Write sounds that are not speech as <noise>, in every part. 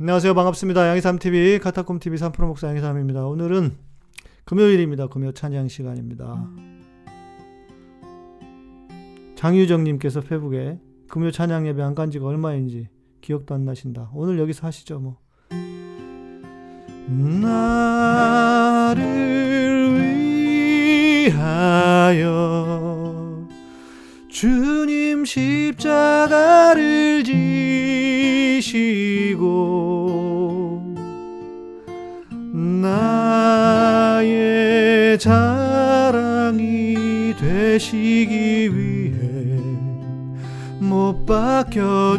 안녕하세요. 반갑습니다. 양희삼TV, 카타콤TV 3프로 목사 양희삼입니다. 오늘은 금요일입니다. 금요 찬양 시간입니다. 장유정님께서 페북에 금요 찬양 예배 안 간 지가 얼마인지 기억도 안 나신다. 오늘 여기서 하시죠, 뭐. 나를 위하여 주님 십자가를 지시고 나의 자랑이 되시기 위해 못 박혀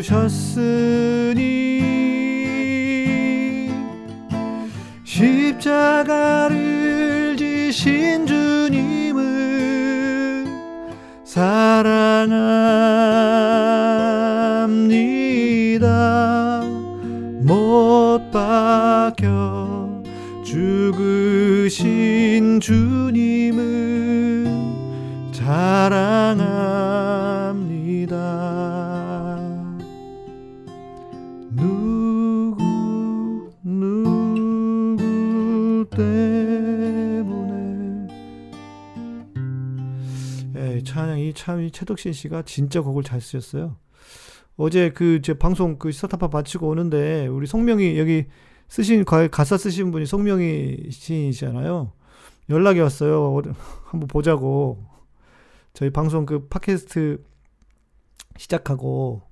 죽으셨으니 십자가를 지신 주님을 사랑합니다. 못 박혀 죽으신 주님을 자랑합니다. 예, 찬양 이참이 최덕신 씨가 진짜 곡을 잘 쓰셨어요. 어제 그 제 방송 그 스타타파 마치고 오는데 우리 송명이 여기 쓰신 가- 가사 쓰신 분이 송명이 시인이잖아요. 연락이 왔어요. 어, <laughs> 한번 보자고. 저희 방송 그 팟캐스트 시작하고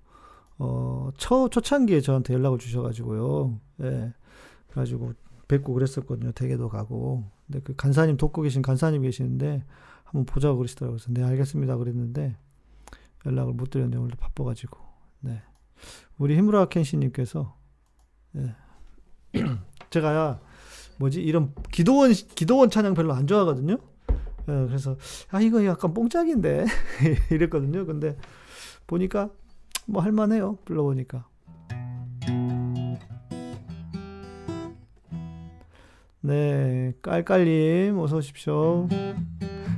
어, 초 초창기에 저한테 연락을 주셔가지고요. 예. 그래가지고 뵙고 그랬었거든요. 대게도 가고. 근데 그 간사님 돕고 계신 간사님 계시는데 한번 보자고 그러시더라고요. 그래서 네 알겠습니다 그랬는데 연락을 못 드렸는데 오늘 바빠가지고. 네. 우리 히무라 켄시님께서 예. 제가 뭐지 이런 기도원 기도원 찬양 별로 안 좋아하거든요. 예, 그래서 아 이거 약간 뽕짝인데 <laughs> 이랬거든요. 근데 보니까 뭐 할만해요. 불러보니까. 네, 깔깔님 어서 오십시오.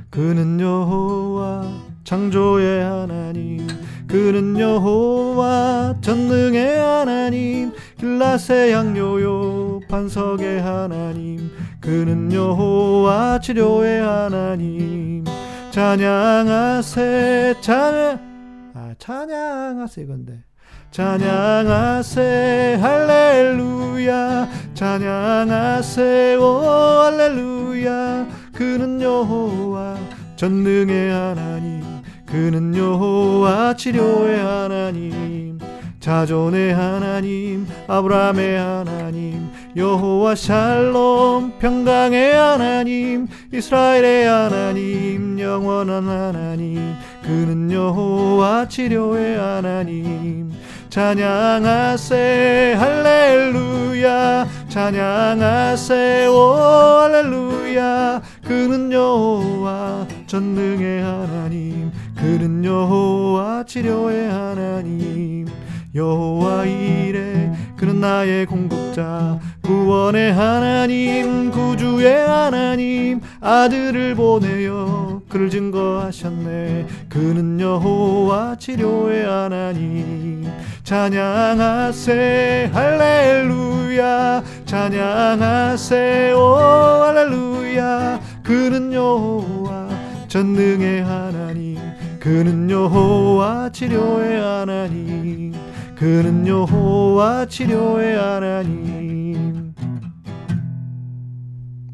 그는 여호와 창조의 하나님. 그는 여호와 전능의 하나님. 길라세 양요요 반석의 하나님. 그는 여호와 치료의 하나님. 찬양하세 찬양 아 찬양하세 이건데 찬양하세 할렐루야. 찬양하세 오 할렐루야. 그는 여호와 전능의 하나님. 그는 여호와 치료의 하나님. 자존의 하나님 아브라함의 하나님. 여호와 샬롬 평강의 하나님. 이스라엘의 하나님 영원한 하나님. 그는 여호와 치료의 하나님 찬양하세 할렐루야. 찬양하세 오 할렐루야. 그는 여호와 전능의 하나님. 그는 여호와 치료의 하나님. 여호와 이래. 그는 나의 공급자 구원의 하나님 구주의 하나님. 아들을 보내어 그를 증거하셨네. 그는 여호와 치료의 하나님 찬양하세 할렐루야. 찬양하세 오 할렐루야. 그는 여호와 전능의 하나님. 그는 여호와 치료의 하나님. 그는 여호와 치료의 하나님.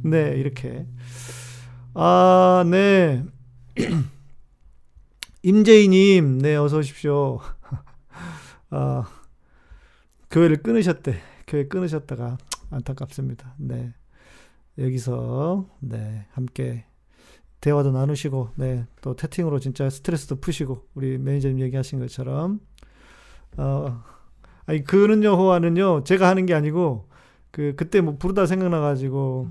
네 이렇게. 아네. <clears throat> 임재희님 네 어서 오십시오 아 교회를 끊으셨대. 교회 끊으셨다가 안타깝습니다. 네. 여기서 네 함께 대화도 나누시고 네 또 채팅으로 진짜 스트레스도 푸시고 우리 매니저님 얘기하신 것처럼. 어 아니 그는 여호와는요 제가 하는 게 아니고 그 그때 뭐 부르다 생각나 가지고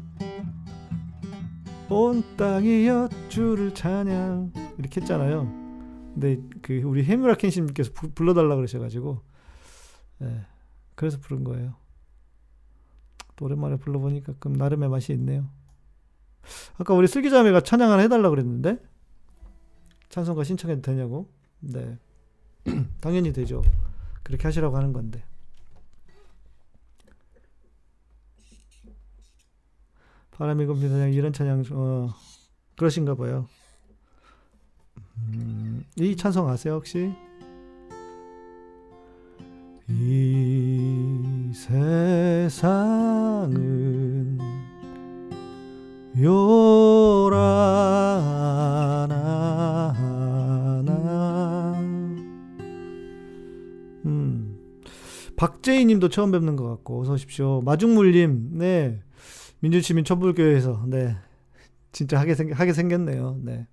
온 땅이여 주를 찬양. 이렇게 했잖아요. 근데 그 우리 헤무라 켄신님께서 불러달라 그러셔가지고 네, 그래서 부른 거예요. 오랜만에 불러보니까 그럼 나름의 맛이 있네요. 아까 우리 슬기자매가 찬양 하나 해달라 그랬는데 찬송가 신청해도 되냐고? 네, <clears throat> 당연히 되죠. 그렇게 하시라고 하는 건데. 바람이 겁니다. 그냥 이런 찬양, 어, 그러신가 봐요. 음, 이 찬송 아세요, 혹시? 이 세상은 요란하나. 음 박재희 님도 처음 뵙는 것 같고 어서 오십시오. 마중물 님 네. 민주시민 촛불교회에서 네. 진짜 하게, 생, 하게 생겼네요 네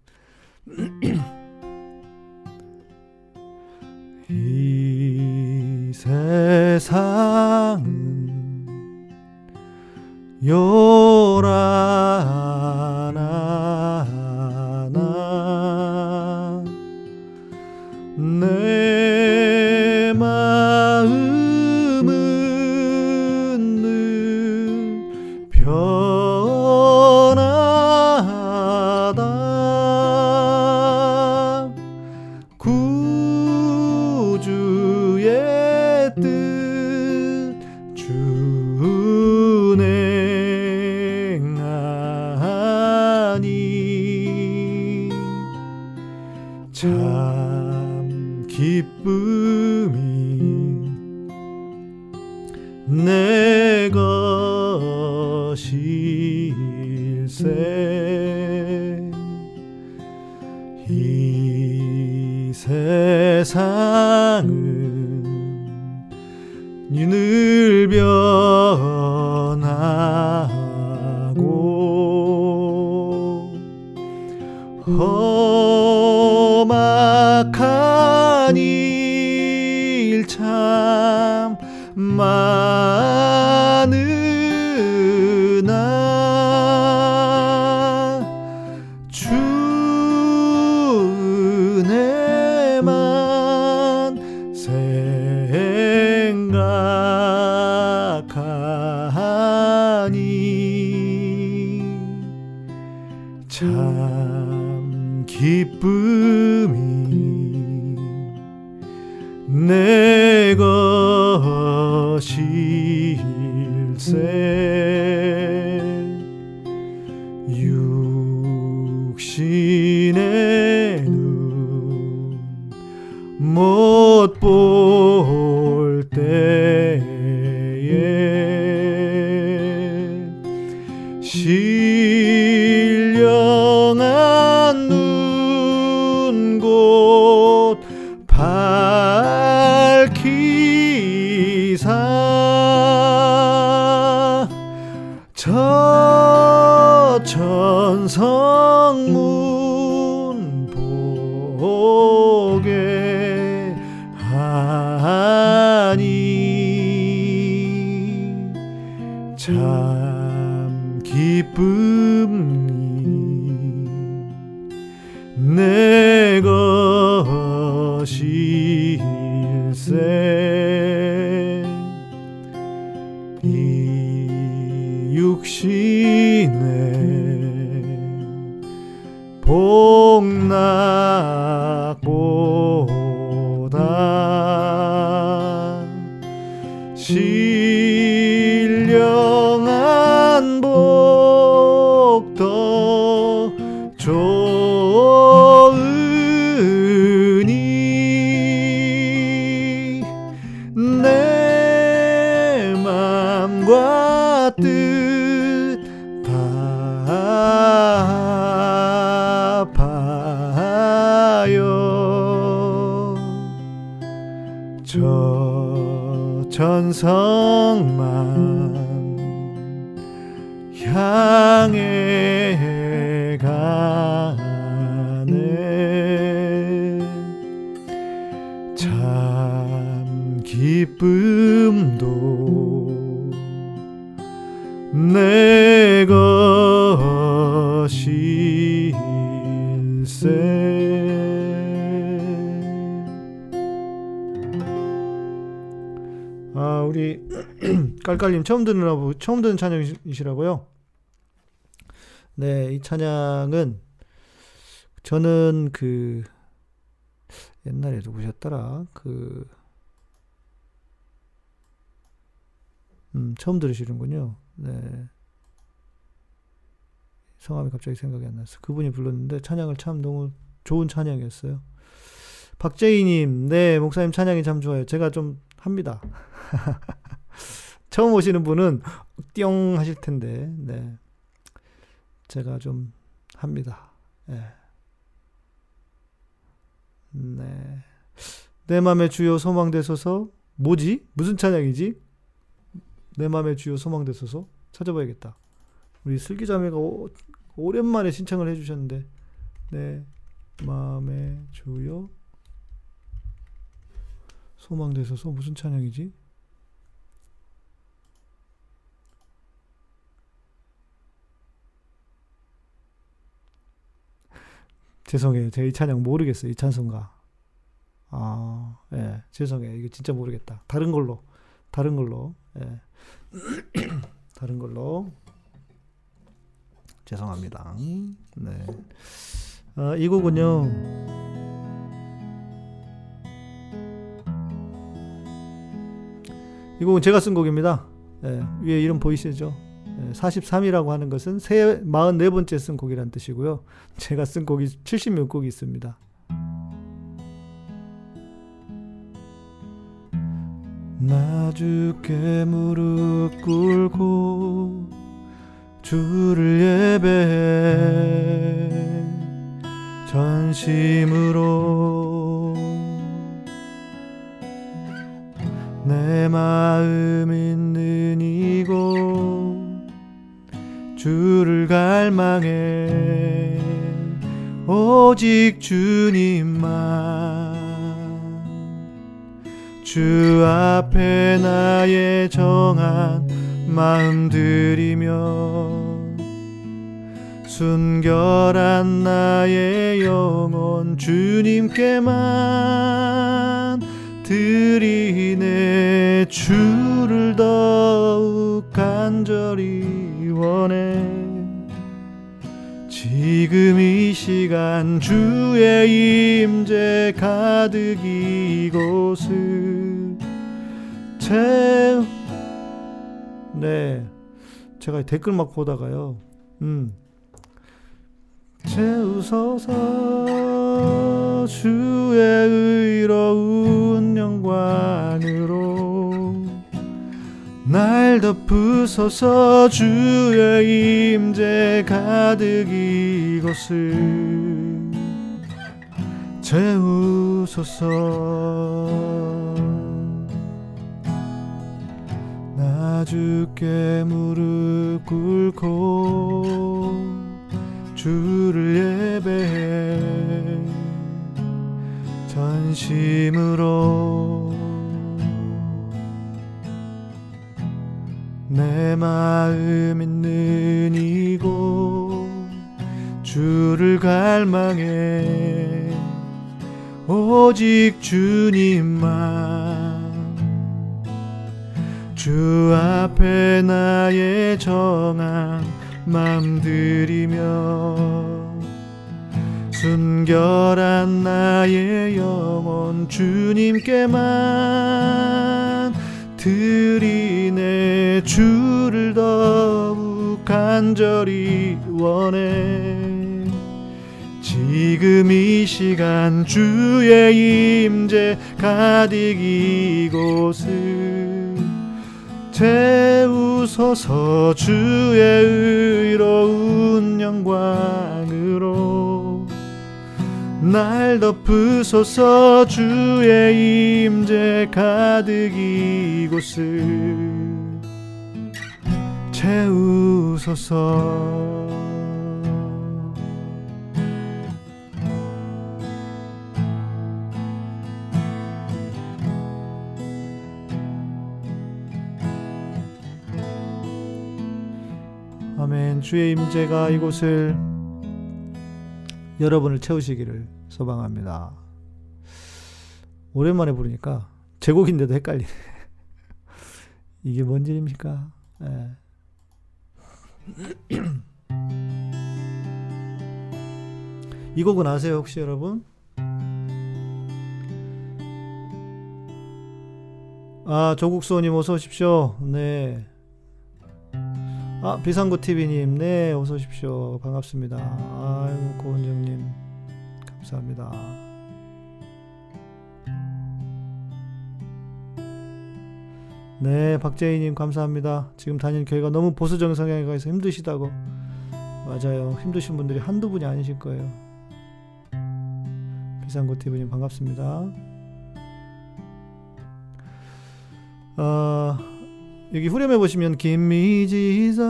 <clears throat> 세상은 요란하 기쁨도 내 것일세 아 우리 <clears throat> 깔깔님 처음 듣느라고 처음 듣는 찬양이시라고요? 네, 이 찬양은 저는 그 옛날에 누구셨더라? 그 음, 처음 들으시는군요. 네. 성함이 갑자기 생각이 안 났어. 그분이 불렀는데 찬양을 참 너무 좋은 찬양이었어요. 박재희님, 네, 목사님 찬양이 참 좋아요. 제가 좀 합니다. <laughs> 처음 오시는 분은 띵 하실 텐데, 네. 제가 좀 합니다. 네. 네. 내 맘의 주요 소망되소서. 뭐지? 무슨 찬양이지? 내 맘의 주요 소망되소서. 찾아봐야겠다. 우리 슬기자매가 오, 오랜만에 신청을 해주셨는데, 내 맘의 주요 소망되소서. 무슨 찬양이지? <laughs> 죄송해요. 제가 이 찬양 모르겠어요. 이 찬송가. 아, 예. 죄송해요. 이거 진짜 모르겠다. 다른 걸로. 다른 걸로. 예. <clears throat> 다른 걸로. 죄송합니다. 네. 아, 이 곡은요. 이 곡은 제가 쓴 곡입니다. 예, 위에 이름 보이시죠? 43이라고 하는 것은 세, 44번째 쓴 곡이란 뜻이고요. 제가 쓴 곡이 70몇 곡이 있습니다. 나 주께 무릎 꿇고 주를 예배해 전심으로 내 마음 있는 이곳 주를 갈망해 오직 주님만 주 앞에 나의 정한 마음 들이며 순결한 나의 영혼 주님께만 드리네. 주를 더욱 간절히 원해. 지금 이 시간 주의 임재 가득 이곳을 채 네. 제가 댓글 막 보다가요. 음. 채우소서 주의 의로운 영광으로 날 덮으소서 주의 임재 가득 이곳을 채우소서 나 주께 무릎 꿇고 주를 예배해 전심으로 내 마음 있는 이곳 주를 갈망해 오직 주님만 주 앞에 나의 정한 맘 들이며 순결한 나의 영혼 주님께만 드리네. 주를 더욱 간절히 원해. 지금 이 시간 주의 임재 가득 이곳을 채우소서 주의 의로운 영광으로. 날 덮으소서 주의 임재 가득 이곳을. 채우소서 주의 임재가 이곳을 여러분을 채우시기를 소망합니다. 오랜만에 부르니까 제곡인데도 헷갈리네. <laughs> 이게 뭔 일입니까? 네. <clears throat> 이 곡은 아세요 혹시 여러분? 아 조국수님 어서 오십시오. 네. 아, 비상구 TV님, 네, 어서 오십시오. 반갑습니다. 아이고, 고은정님, 감사합니다. 네, 박재희님, 감사합니다. 지금 다니는 교회가 너무 보수적 성향이 가서 힘드시다고. 맞아요. 힘드신 분들이 한두 분이 아니실 거예요. 비상구 TV님, 반갑습니다. 어, 여기 후렴에 보시면 김미지저스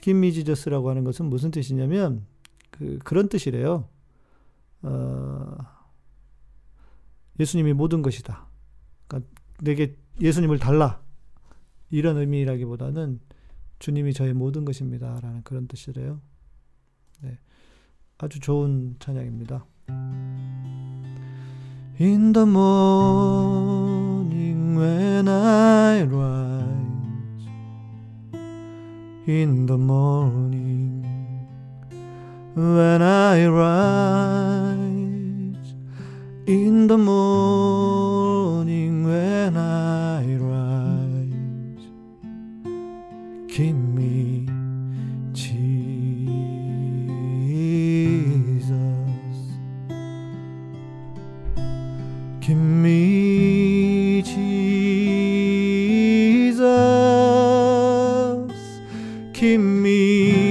김미지저스라고 하는 것은 무슨 뜻이냐면 그 그런 뜻이래요. 어, 예수님이 모든 것이다. 그러니까 내게 예수님을 달라 이런 의미라기보다는 주님이 저의 모든 것입니다라는 그런 뜻이래요. 네, 아주 좋은 찬양입니다. In the morning when I rise in the morning when I rise. In the morning when I rise me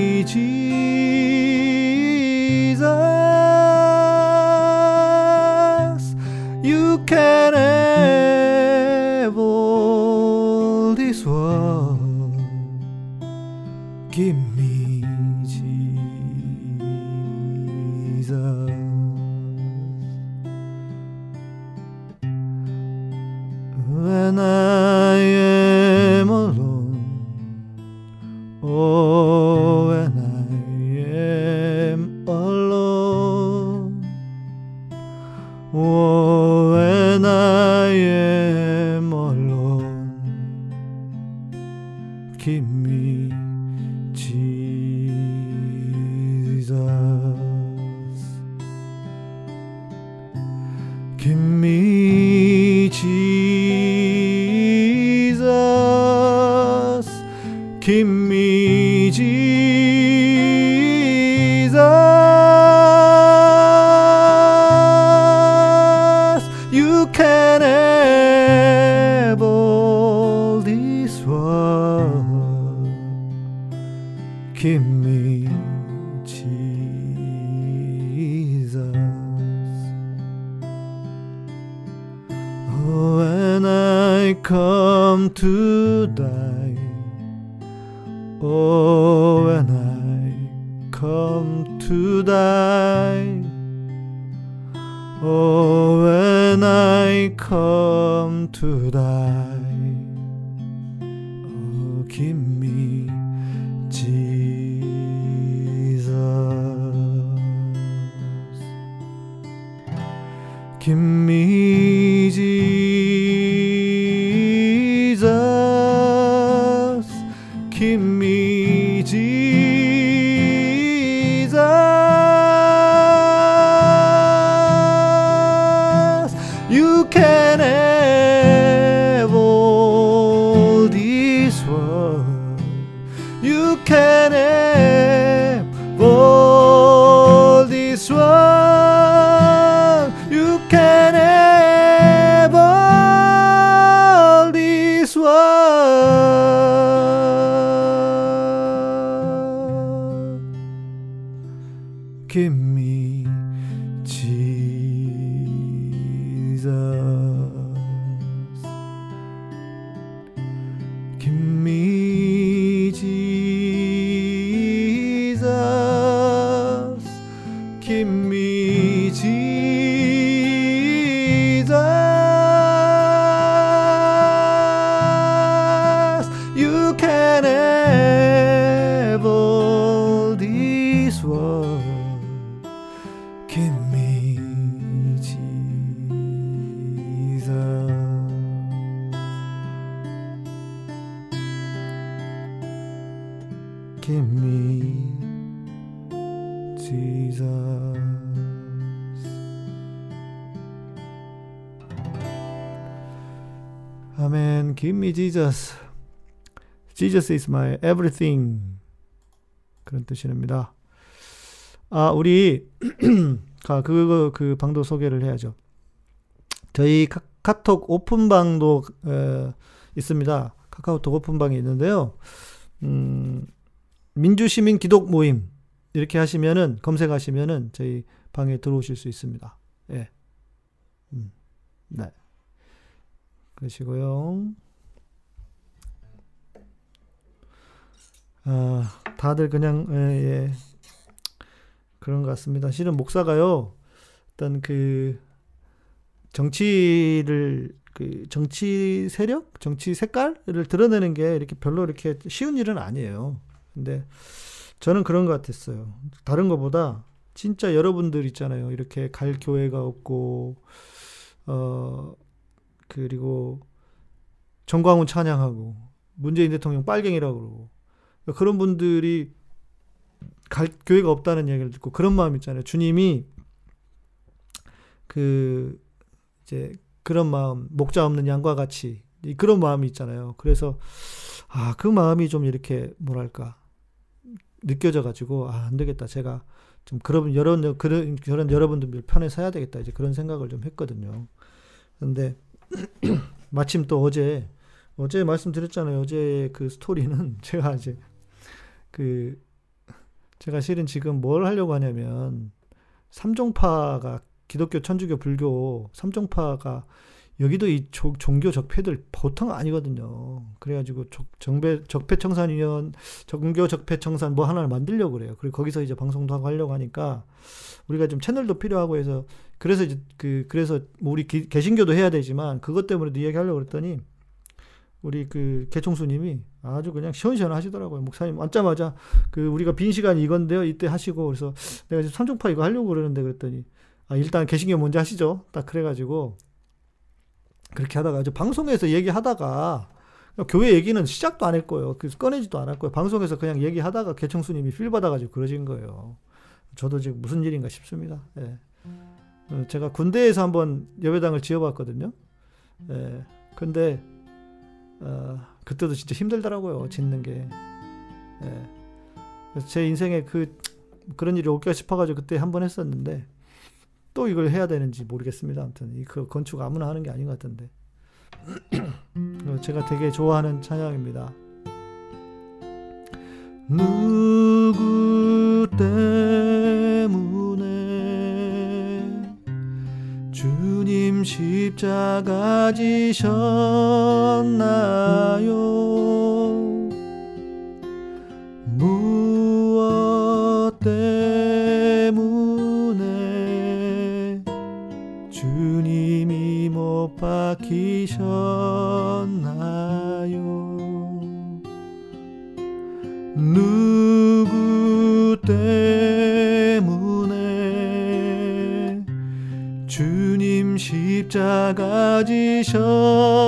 querer. Jesus. Is my everything. 그런 뜻입니다. 아, 우리 <clears throat> 아, 그거 그 방도 소개를 해야죠. 저희 카, 톡 오픈방도 에, 있습니다. 카카오톡 오픈방이 있는데요. 음, 민주시민 기독 모임 이렇게 하시면은 검색하시면은 저희 방에 들어오실 수 있습니다. 예. 음, 네. 그러시고요. 아, 다들 그냥 예, 예. 그런 것 같습니다. 실은 목사가요. 어떤 그 정치를 그 정치 세력, 정치 색깔을 드러내는 게 이렇게 별로 이렇게 쉬운 일은 아니에요. 근데 저는 그런 것 같았어요. 다른 것보다 진짜 여러분들 있잖아요. 이렇게 갈 교회가 없고 어 그리고 정광훈 찬양하고 문재인 대통령 빨갱이라고 그러고 그런 분들이 갈 교회가 없다는 얘기를 듣고 그런 마음 있잖아요. 주님이 그 이제 그런 마음, 목자 없는 양과 같이 그런 마음이 있잖아요. 그래서 아, 그 마음이 좀 이렇게 뭐랄까 느껴져 가지고 아, 안 되겠다. 제가 좀 그런 여러 그런 그런 여러분들 편에 서야 되겠다. 이제 그런 생각을 좀 했거든요. 근데 <clears throat> 마침 또 어제 어제 말씀드렸잖아요. 어제 그 스토리는 <laughs> 제가 이제 그 제가 실은 지금 뭘 하려고 하냐면 삼종파가 기독교, 천주교, 불교 삼종파가 여기도 이 조, 종교 적폐들 보통 아니거든요. 그래가지고 정배 적폐청산위원 종교 적폐청산 뭐 하나를 만들려고 그래요. 그리고 거기서 이제 방송도 하고 하려고 하니까 우리가 좀 채널도 필요하고 해서 그래서 이제 그 그래서 뭐 우리 기, 개신교도 해야 되지만 그것 때문에도 이야기 하려고 그랬더니 우리 그 개총수님이 아주 그냥 시원시원하시더라고요. 목사님 앉자마자 그 우리가 빈 시간이 이건데요. 이때 하시고 그래서 내가 지금 삼종파 이거 하려고 그러는데 그랬더니 아 일단 개신교 먼저 하시죠. 딱 그래가지고 그렇게 하다가 이제 방송에서 얘기하다가 교회 얘기는 시작도 안 했고요. 그래서 꺼내지도 않았고요. 방송에서 그냥 얘기하다가 개청수님이 필 받아가지고 그러신 거예요. 저도 지금 무슨 일인가 싶습니다. 예. 어, 제가 군대에서 한번 예배당을 지어봤거든요. 예. 근데 어, 그때도 진짜 힘들더라고요. 짓는 게. 예. 제 인생에 그 그런 일이 올까 싶어가지고 그때 한 번 했었는데 또 이걸 해야 되는지 모르겠습니다. 아무튼 그 건축 아무나 하는 게 아닌 것 같은데. <clears throat> 제가 되게 좋아하는 찬양입니다. 누구 때 십자가 지셨나요? 무엇 때문에 주님이 못 박히셨나요? 십자가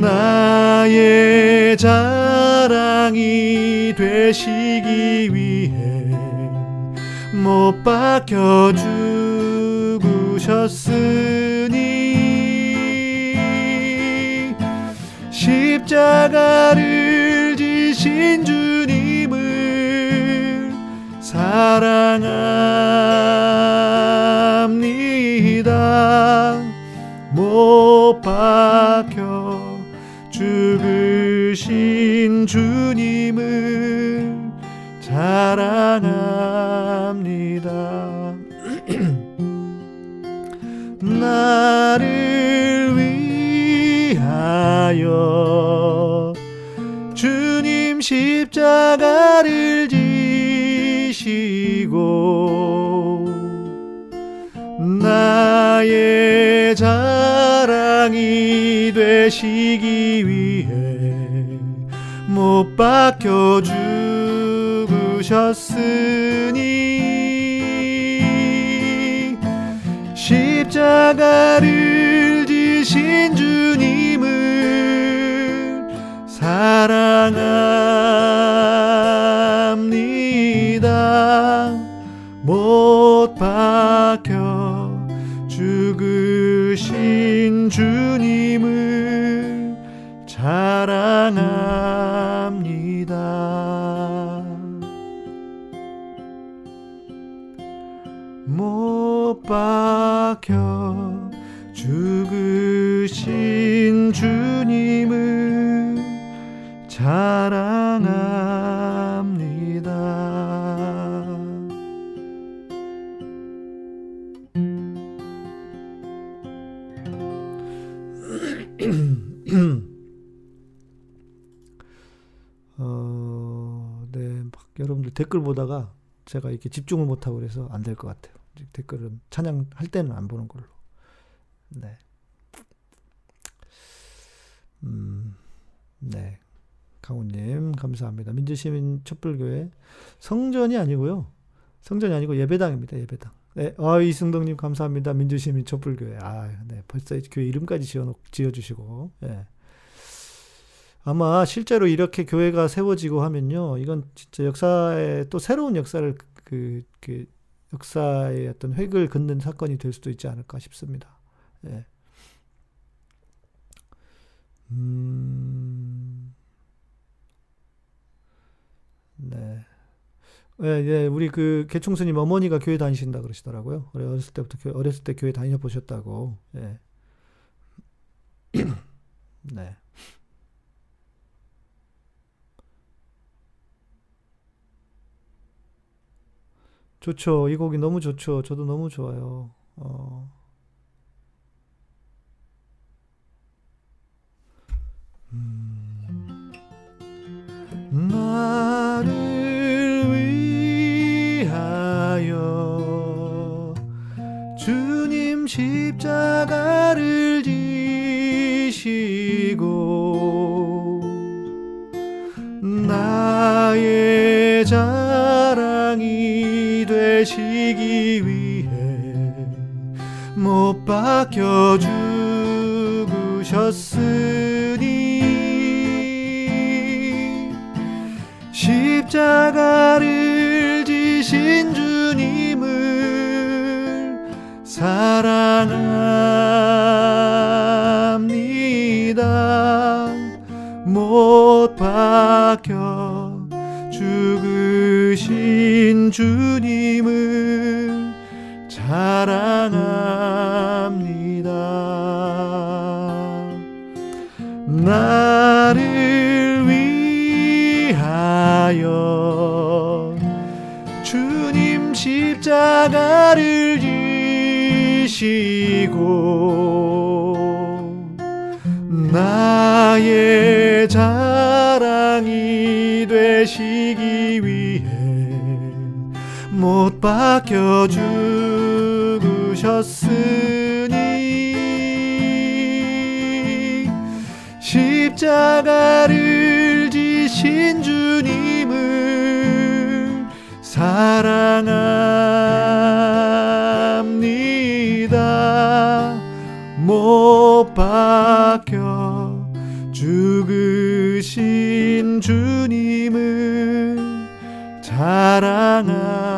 나의 자랑이 되시기 위해 못 박혀 죽으셨으니 십자가를 지신 주님을 사랑합니다. 못 박혀 죽으신 주님을 자랑합니다. <clears throat> 나를 위하여 주님 십자가를 지시고 나의 자랑이 되시 박혀 죽으셨으니 십자가를 지신 주님을 사랑합니다. 못 박혀 댓글 보다가 제가 이렇게 집중을 못하고 그래서 안 될 것 같아요. 댓글은 찬양할 때는 안 보는 걸로. 네. 음, 네. 강훈님, 감사합니다. 민주시민 촛불교회 성전이 아니고요. 성전이 아니고 예배당입니다. 예배당. 네, 아, 이승덕님 감사합니다. 민주시민 촛불교회. 아, 네. 벌써 교회 이름까지 지어, 지어주시고. 예. 아마 실제로 이렇게 교회가 세워지고 하면요. 이건 진짜 역사에 또 새로운 역사를 그, 그 역사의 어떤 획을 긋는 사건이 될 수도 있지 않을까 싶습니다. 예. 음, 네. 예, 예, 우리 그 개총수님 어머니가 교회 다니신다 그러시더라고요. 어렸을 때부터 교, 어렸을 때 교회 다녀 보셨다고. 예. <clears throat> 네. 좋죠. 이 곡이 너무 좋죠. 저도 너무 좋아요. 어. 음. 나를 위하여 주님 십자가를 지시고 나의 자랑이 되시기 위해 못 박혀 죽으셨으니 십자가를 지신 주님을 사랑합니다. 못 박혀 죽으신 주님을 자랑합니다. 나를 위하여 주님 십자가를 지시고 나의 자 못 박혀 죽으셨으니 십자가를 지신 주님을 사랑합니다. 못 박혀 죽으신 주님을 자랑합니다.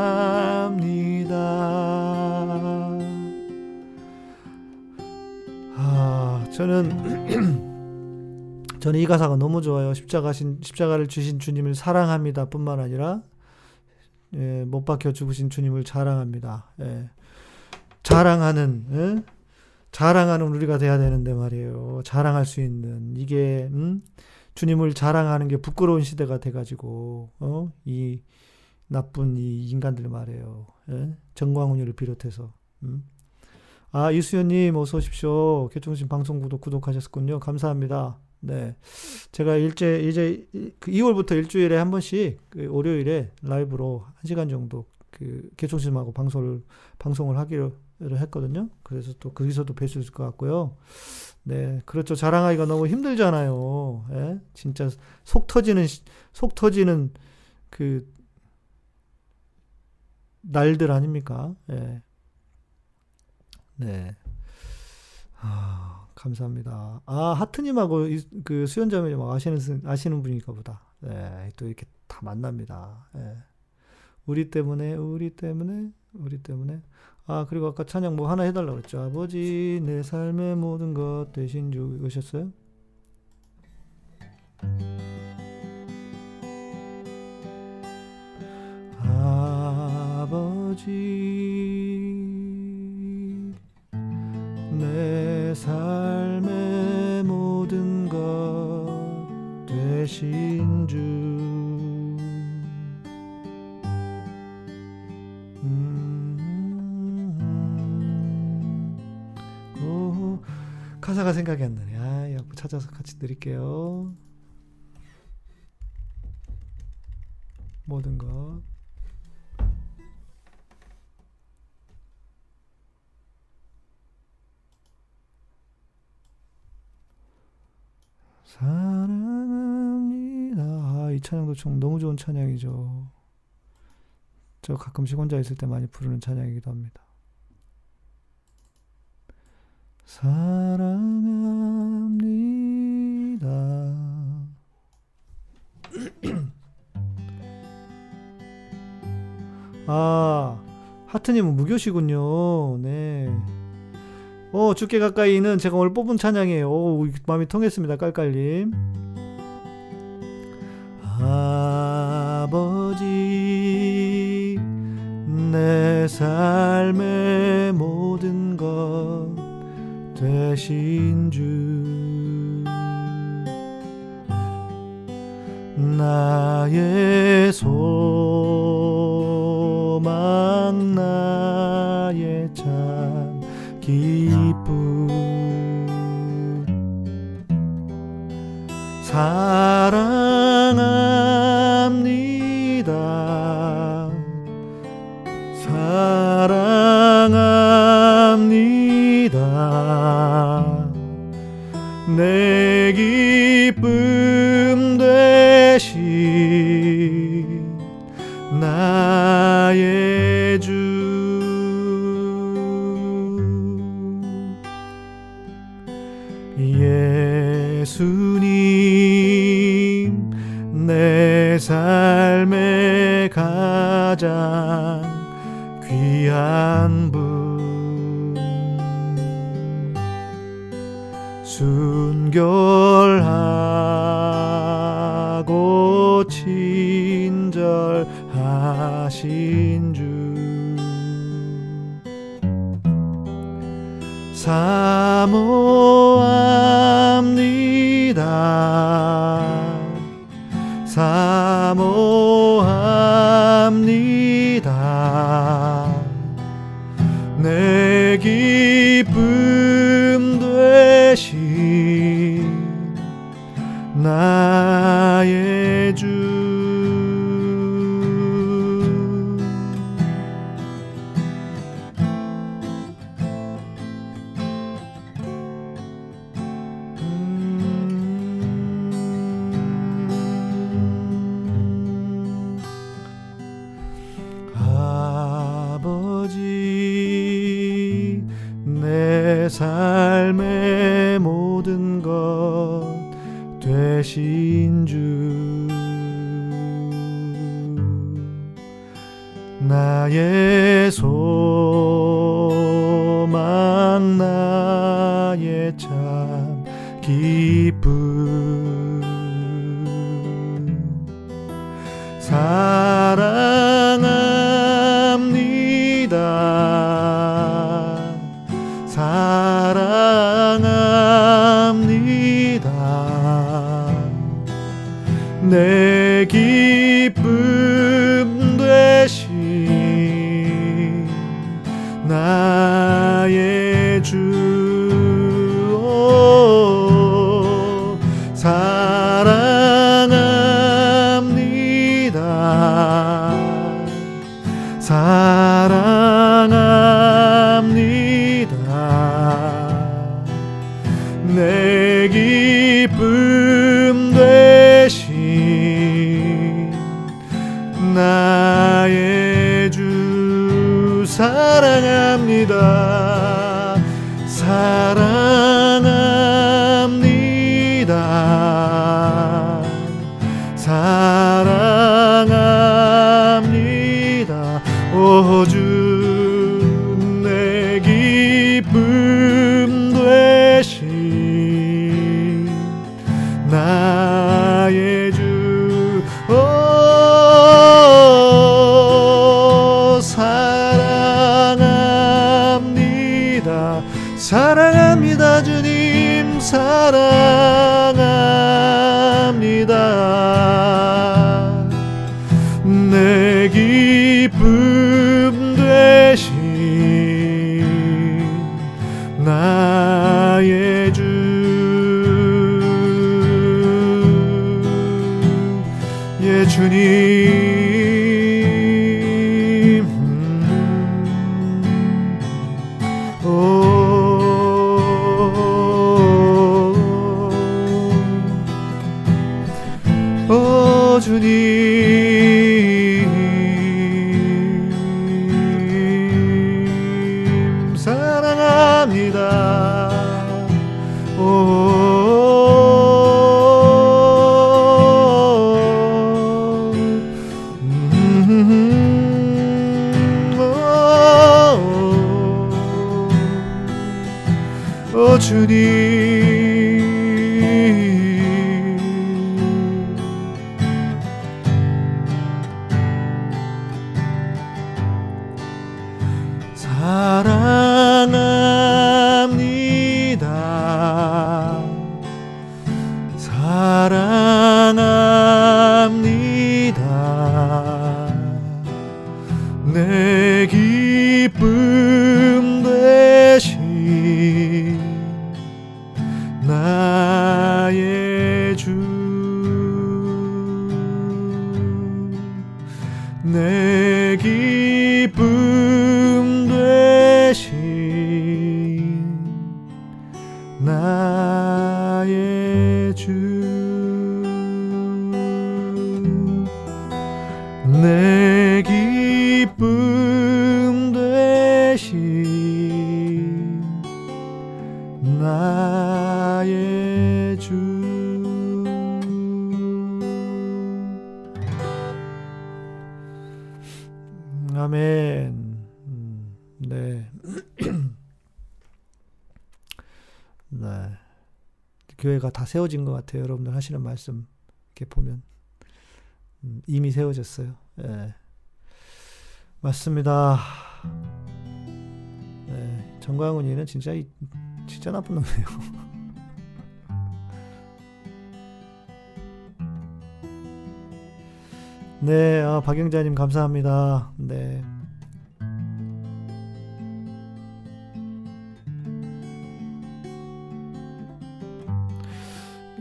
저는 이 가사가 너무 좋아요. 십자가신 십자가를 주신 주님을 사랑합니다. 뿐만 아니라 예, 못 박혀 죽으신 주님을 자랑합니다. 예. 자랑하는 예? 자랑하는 우리가 돼야 되는데 말이에요. 자랑할 수 있는 이게 음? 주님을 자랑하는 게 부끄러운 시대가 돼가지고 어? 이 나쁜 이 인간들 말이에요. 예? 정광훈이를 비롯해서. 음? 아 이수연님 어서 오십시오. 개통신 방송 구독 구독하셨군요. 감사합니다. 네, 제가 일제 이제 그 2월부터 일주일에 한 번씩 그 월요일에 라이브로 1 시간 정도 그 개통신하고 방송을 방송을 하기로 했거든요. 그래서 또 거기서도 뵐 수 있을 것 같고요. 네, 그렇죠. 자랑하기가 너무 힘들잖아요. 예? 진짜 속 터지는 속 터지는 그 날들 아닙니까? 예. 네. 아, 감사합니다. 아, 하트님하고 그 수연자매님 아시는, 아시는 분인가 보다. 네, 또 이렇게 다 만납니다. 예. 우리 때문에, 우리 때문에, 우리 때문에. 아, 그리고 아까 찬양 뭐 하나 해달라고 했죠. 아버지, 내 삶의 모든 것 대신 주, 오셨어요? 아버지 내 삶의 모든 것 되신 주 음, 오, 가사가 생각이 안 나네. 아, 약 찾아서 같이 드릴게요. 모든 것. 사랑합니다. 아, 이 찬양도 좀 너무 좋은 찬양이죠. 저 가끔씩 혼자 있을 때 많이 부르는 찬양이기도 합니다. 사랑합니다. <clears throat> 아, 하트님은 무교시군요. 네. 어, 죽게 가까이는 제가 오늘 뽑은 찬양이에요. 오, 마음이 통했습니다. 깔깔님. 아버지, 내 삶의 모든 것 되신 주. 나의 소망, 나의 참 기쁨. 사랑합니다. 사랑합니다. 내 기쁨 가장 귀한 분. 순결하고 친절하신 주. 사모 내 기쁨 되신 나의 주 사랑합니다. 내 기쁨 교회가 다 세워진 것 같아요. 여러분들 하시는 말씀 이렇게 보면 음, 이미 세워졌어요. 예. 맞습니다. 예, 정광훈이는 진짜 진짜 나쁜 놈이에요. <laughs> 네, 아, 박영자님 감사합니다. 네.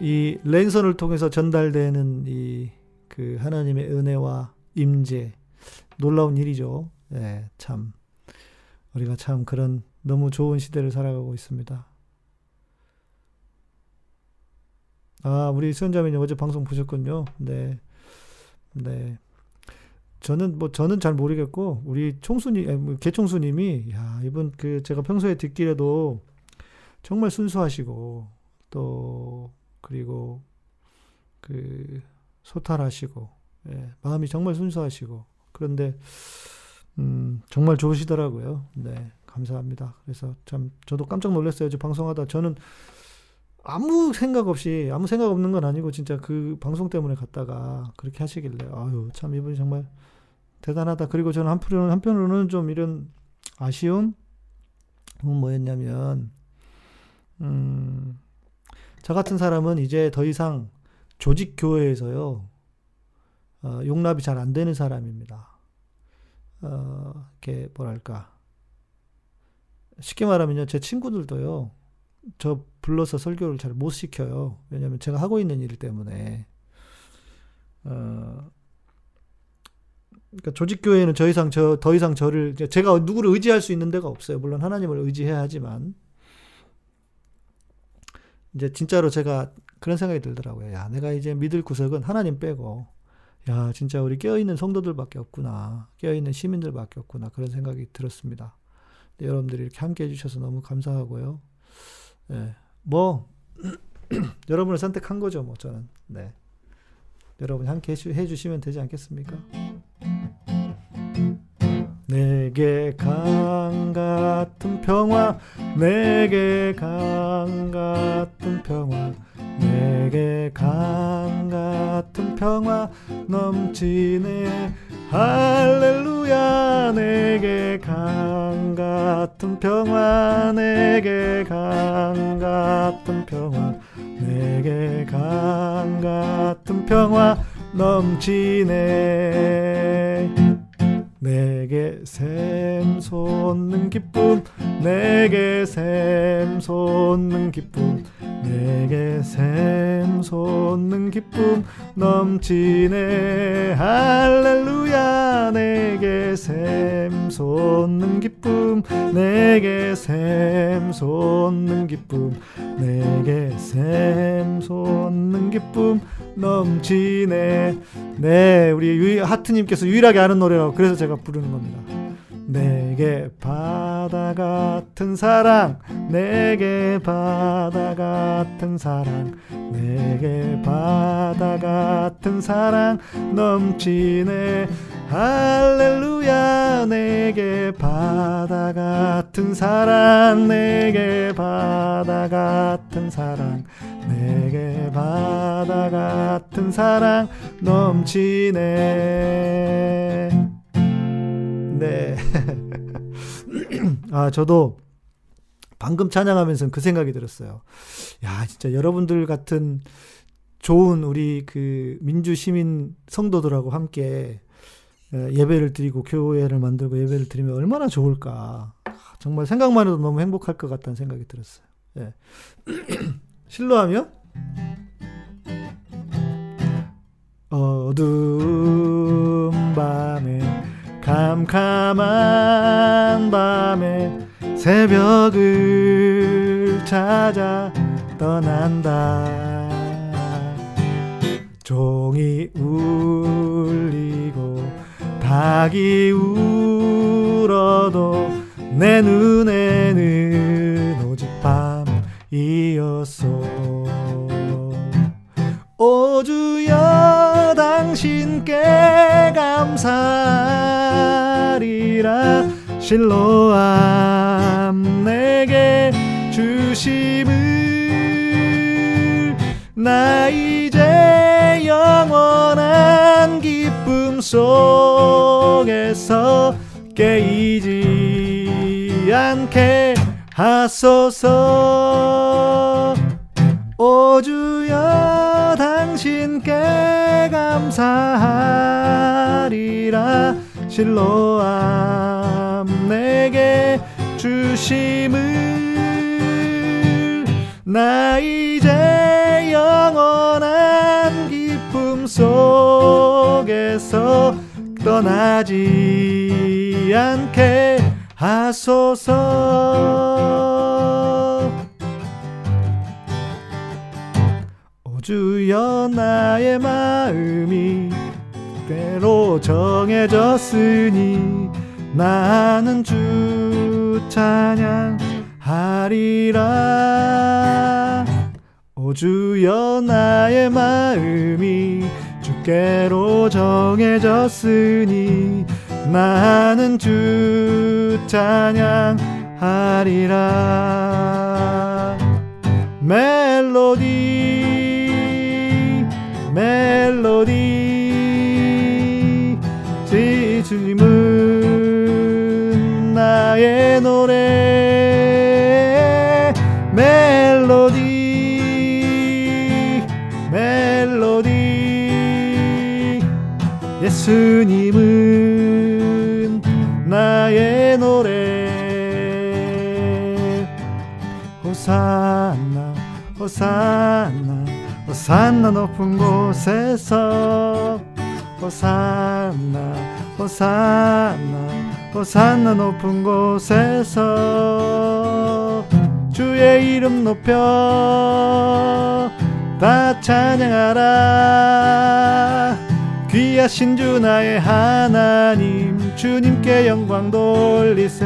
이 랜선을 통해서 전달되는 이 그 하나님의 은혜와 임재 놀라운 일이죠. 네, 참 우리가 참 그런 너무 좋은 시대를 살아가고 있습니다. 아, 우리 수현자매님 어제 방송 보셨군요. 네. 네. 저는 뭐 저는 잘 모르겠고 우리 총수님 뭐 개총수님이 야, 이분 그 제가 평소에 듣기에도 정말 순수하시고 또 그리고 그 소탈하시고 예, 마음이 정말 순수하시고 그런데 음, 정말 좋으시더라고요. 네, 감사합니다. 그래서 참 저도 깜짝 놀랐어요. 저 방송하다 저는 아무 생각 없이 아무 생각 없는 건 아니고 진짜 그 방송 때문에 갔다가 그렇게 하시길래 아유 참 이분이 정말 대단하다. 그리고 저는 한편으로는 한편으로는 좀 이런 아쉬움 뭐였냐면 음, 저 같은 사람은 이제 더 이상 조직 교회에서요 어, 용납이 잘 안 되는 사람입니다. 어, 이렇게 뭐랄까 쉽게 말하면요 제 친구들도요 저 불러서 설교를 잘 못 시켜요. 왜냐하면 제가 하고 있는 일 때문에 어, 그러니까 조직 교회는 더 이상 저 더 이상 저를 제가 누구를 의지할 수 있는 데가 없어요. 물론 하나님을 의지해야 하지만 이제 진짜로 제가 그런 생각이 들더라고요. 야, 내가 이제 믿을 구석은 하나님 빼고, 야, 진짜 우리 깨어있는 성도들밖에 없구나. 깨어있는 시민들밖에 없구나. 그런 생각이 들었습니다. 네, 여러분들이 이렇게 함께 해주셔서 너무 감사하고요. 네, 뭐, <clears throat> 여러분을 선택한 거죠, 뭐, 저는. 네. 여러분이 함께 해주시면 되지 않겠습니까? 내게 강 같은 평화 내게 강 같은 평화 내게 강 같은 평화 넘치네. 할렐루야 내게 강 같은 평화 내게 강 같은 평화 내게 강 같은 평화 넘치네 내게 샘솟는 기쁨 내게 샘솟는 기쁨 내게 샘솟는 기쁨 넘치네. 할렐루야. 내게 샘솟는 기쁨 내게 샘솟는 기쁨 내게 샘솟는 기쁨 넘치네. 네 우리 하트님께서 유일하게 아는 노래라고 그래서 제가 부르는 겁니다 내게 바다 같은 사랑 내게 바다 같은 사랑 내게 바다 같은 사랑 넘치네. 할렐루야. 내게 바다 같은 사랑 내게 바다 같은 사랑 내게 바다 같은 사랑 넘치네 네. <laughs> 아, 저도 방금 찬양하면서 그 생각이 들었어요. 야, 진짜 여러분들 같은 좋은 우리 그 민주 시민 성도들하고 함께 예배를 드리고 교회를 만들고 예배를 드리면 얼마나 좋을까. 정말 생각만 해도 너무 행복할 것 같다는 생각이 들었어요. 예. <clears throat> 실로하며 어두운 밤에 캄캄한 밤에 새벽을 찾아 떠난다. 종이 울리고 닭이 울어도 내 눈에는 오직 밤이었소. 오주여 당신께 감사 리라 실로암 내게 주심을 나 이제 영원한 기쁨 속에서 깨이지 않게 하소서. 오주여 당신께 감사하리라 실로암 내게 주심을. 나 이제 영원한 기쁨 속에서 떠나지 않게 하소서. 오주여 나의 마음이 때로 정해졌으니 나는 주 찬양하리라. 오주여 나의 마음이 주께로 정해졌으니 나는 주 찬양하리라. 멜로디 멜로디 지주님은 나의 노래 멜로디 멜로디. 예수님은 나의 노래. 호산나 호산나 호산나 높은 곳에서 호산나 호산나 호산나 높은 곳에서 주의 이름 높여 다 찬양하라. 귀하신 주 나의 하나님 주님께 영광 돌리세.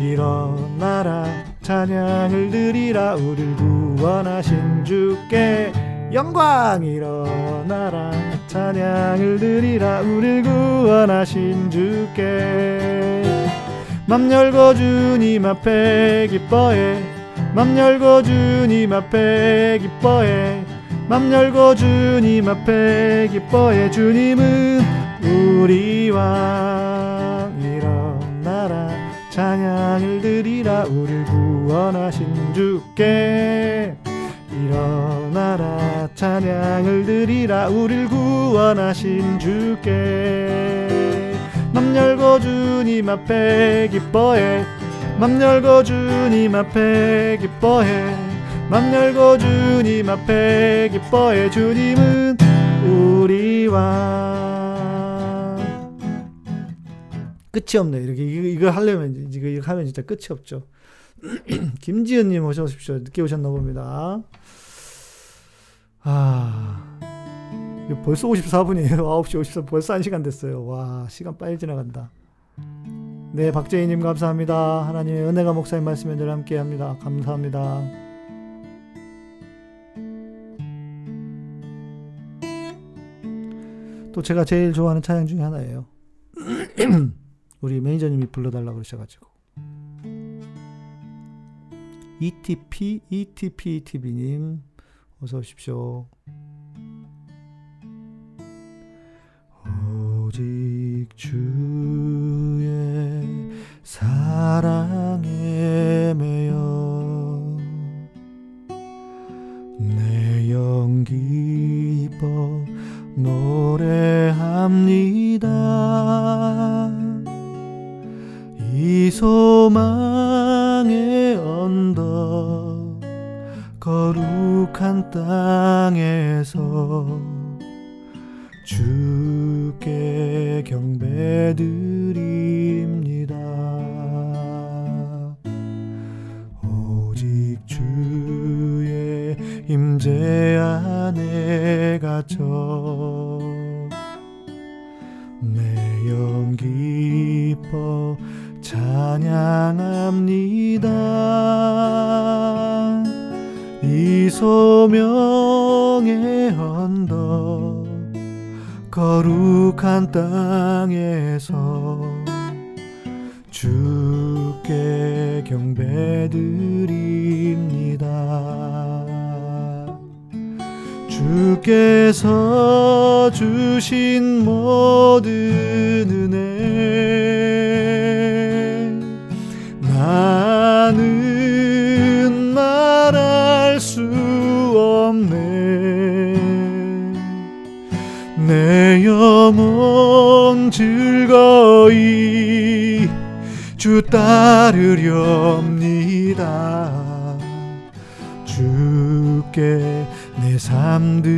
일어나라 찬양을 드리라. 우릴 구원하신 주께 영광 일어나라 찬양을 드리라 우릴 구원하신 주께. 맘 열고 주님 앞에 기뻐해. 맘 열고 주님 앞에 기뻐해. 맘 열고 주님 앞에 기뻐해. 주님은 우리 왕 일어나라. 찬양을 드리라 우릴 구원하신 주께 일어나라 찬양을 드리라 우릴 구원하신 주께. 맘 열고 주님 앞에 기뻐해. 맘 열고 주님 앞에 기뻐해. 맘 열고 주님 앞에 기뻐해. 주님은 우리 왕 끝이 없네. 이렇게 이거, 하려면 이거, 하면 진짜 끝이 없죠. <clears throat> 김지은님 어서 오십시오. 늦게 오셨나 봅니다 아 벌써 54분이에요. 9시 54분 벌써 1시간 됐어요. 와 시간 빨리 지나간다. 네 박재희님 감사합니다. 하나님의 은혜가 목사님 말씀에 늘 함께 합니다. 감사합니다. 또 제가 제일 좋아하는 찬양 중에 하나예요. <clears throat> 우리 매니저님이 불러달라고 그러셔가지고. ETP, ETP TV님, 어서 오십시오. 오직 주의 사랑에 매여 내 영기 버 노래합니다. 이 소망의 언덕 거룩한 땅에서 주께 경배드립니다. 오직 주의 임재 안에 갇혀 내 영 기뻐 찬양합니다. 소명의 언덕 거룩한 땅에서 주께 경배드립니다. 주께서 주신 모든 은혜 나 없네. 내 영혼 즐거이 주 따르렵니다. 주께 내 삶들입니다.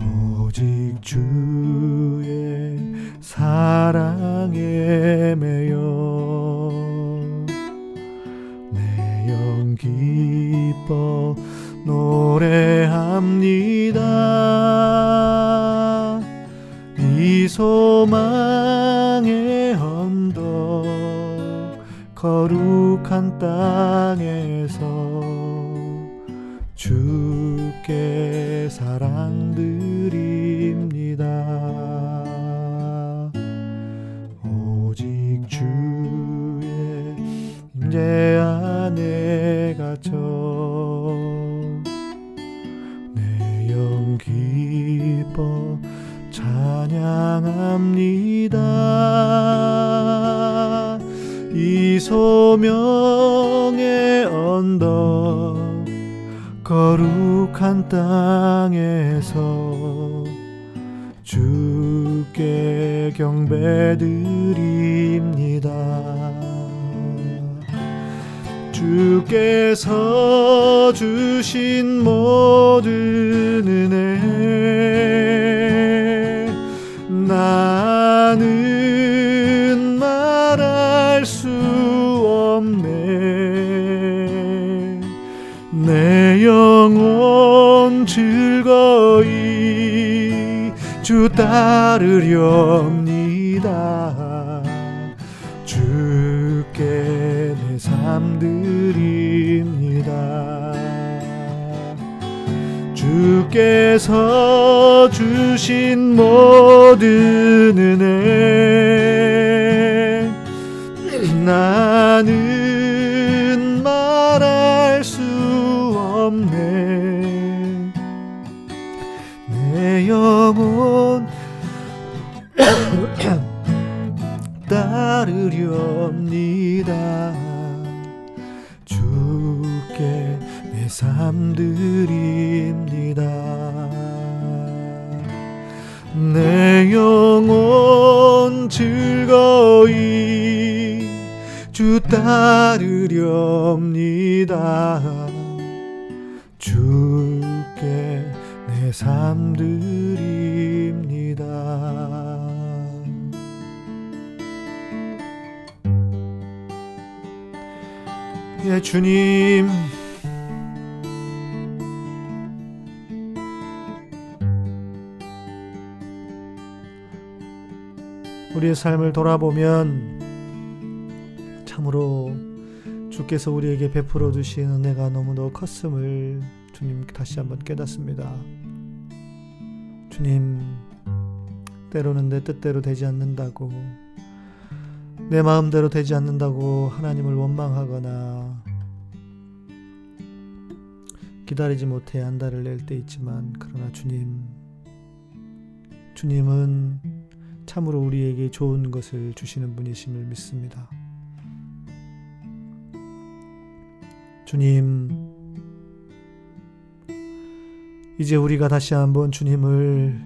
오직 주의 사랑에 매여 기뻐 노래합니다. 이 소망의 언덕 거룩한 땅에서 주께 사랑드립니다. 오직 주의 임재 안에 갇혀 찬양합니다. 이 소명의 언덕 거룩한 땅에서 주께 경배드립니다. 주께서 주신 모든 은혜 따 돌아보면 참으로 주께서 우리에게 베풀어 주신 은혜가 너무도 컸음을 주님 다시 한번 깨닫습니다. 주님 때로는 내 뜻대로 되지 않는다고 내 마음대로 되지 않는다고 하나님을 원망하거나 기다리지 못해 안달을 낼 때 있지만 그러나 주님 주님은 참으로 우리에게 좋은 것을 주시는 분이심을 믿습니다. 주님, 이제 우리가 다시 한번 주님을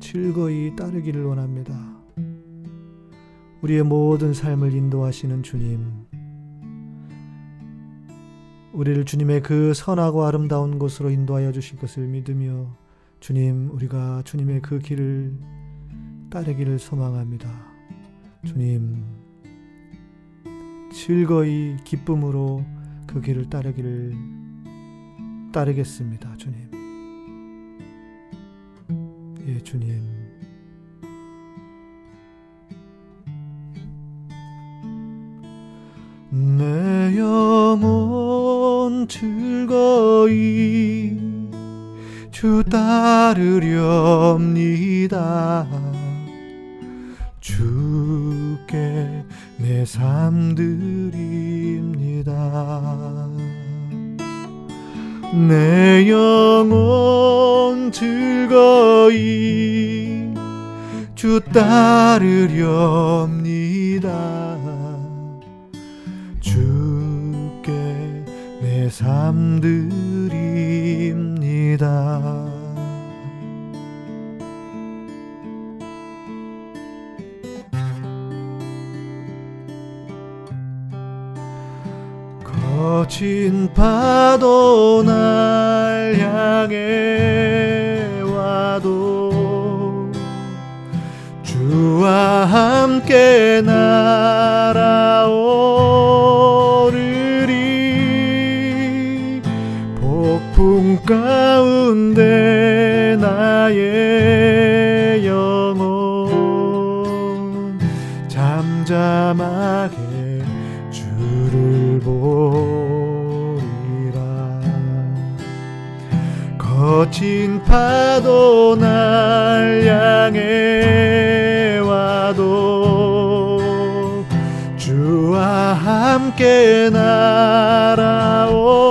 즐거이 따르기를 원합니다. 우리의 모든 삶을 인도하시는 주님, 우리를 주님의 그 선하고 아름다운 곳으로 인도하여 주실 것을 믿으며 주님, 우리가 주님의 그 길을 따르기를 소망합니다. 주님, 즐거이 기쁨으로 그 길을 따르기를 따르겠습니다. 주님. 예, 주님. 내 영혼 즐거이 주 따르렵니다. 내삶 드립니다. 내 영혼 즐거이 주 따르렵니다. 주께 내삶 드립니다. 거친 파도 날 향해 와도 주와 함께 날아오르리. 폭풍 가운데 나의 영혼 잠잠하게 거친 파도 날 향해 와도 주와 함께 날아오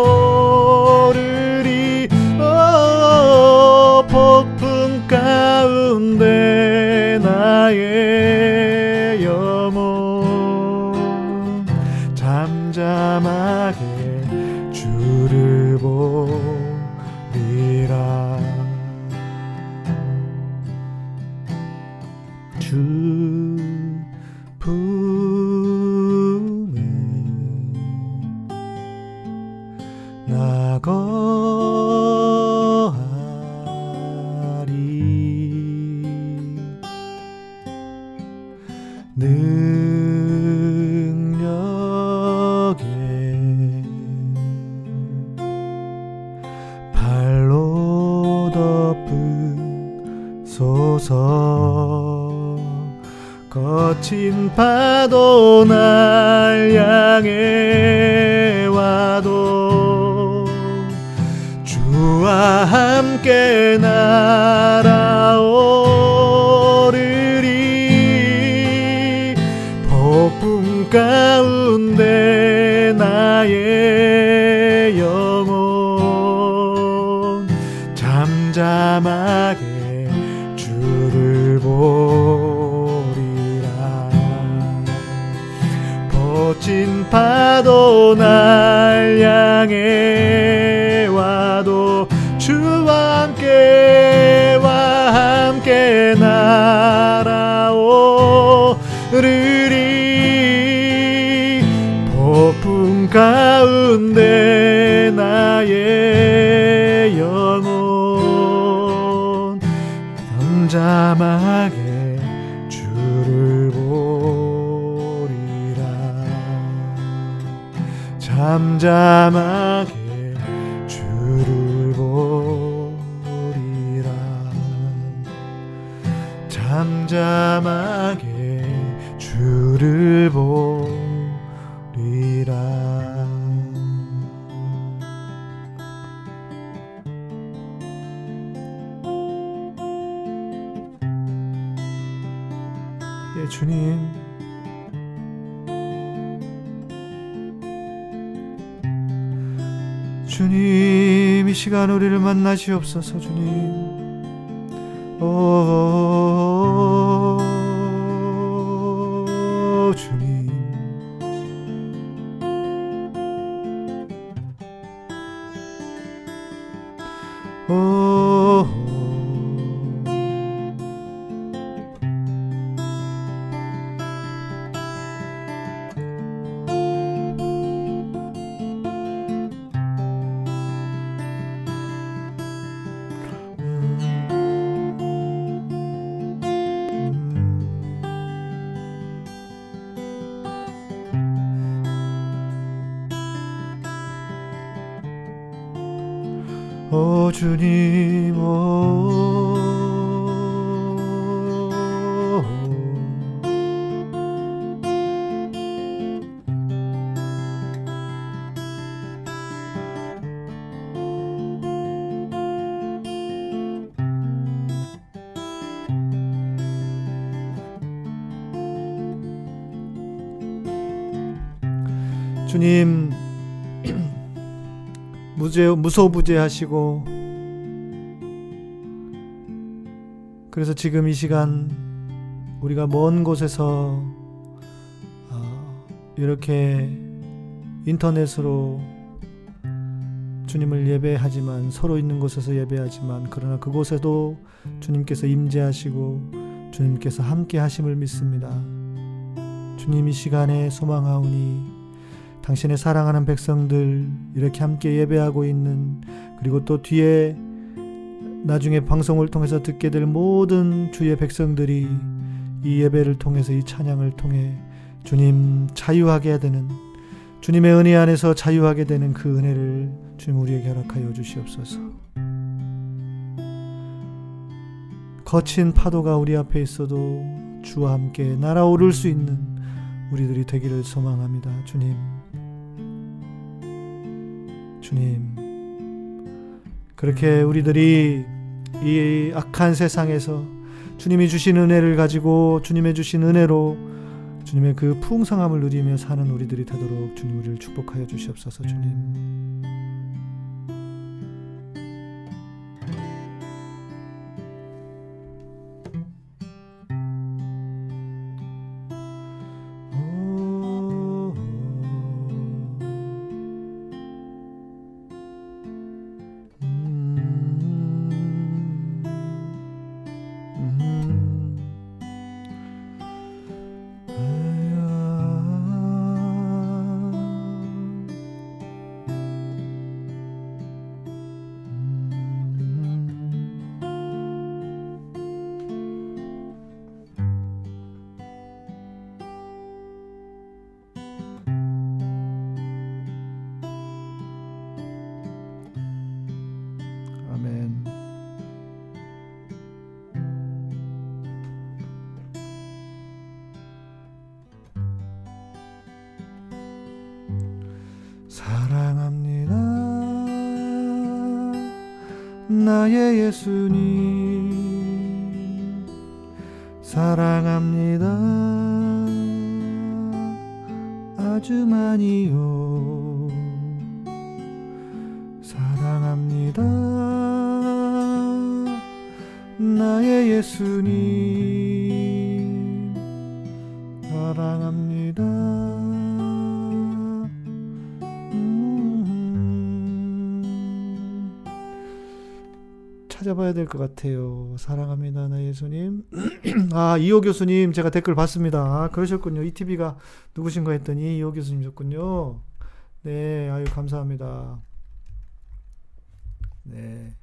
만나시옵소서, 주님. 주님 오 <clears throat> 주님 무죄 무소부재하시고 그래서 지금 이 시간 우리가 먼 곳에서 어, 이렇게 인터넷으로 주님을 예배하지만 서로 있는 곳에서 예배하지만 그러나 그곳에도 주님께서 임재하시고 주님께서 함께 하심을 믿습니다. 주님 이 시간에 소망하오니 당신의 사랑하는 백성들 이렇게 함께 예배하고 있는 그리고 또 뒤에 나중에 방송을 통해서 듣게 될 모든 주의 백성들이 이 예배를 통해서 이 찬양을 통해 주님 자유하게 되는 주님의 은혜 안에서 자유하게 되는 그 은혜를 주님 우리에게 허락하여 주시옵소서. 거친 파도가 우리 앞에 있어도 주와 함께 날아오를 수 있는 우리들이 되기를 소망합니다. 주님. 주님. 그렇게 우리들이 이 악한 세상에서 주님이 주신 은혜를 가지고 주님의 주신 은혜로 주님의 그 풍성함을 누리며 사는 우리들이 되도록 주님 우리를 축복하여 주시옵소서 주님. 나의 예 아, 이호 교수님, 제가 댓글 봤습니다. 아, 그러셨군요. 이TV가 누구신가 했더니 이호 교수님이셨군요. 네, 아유, 감사합니다. 네.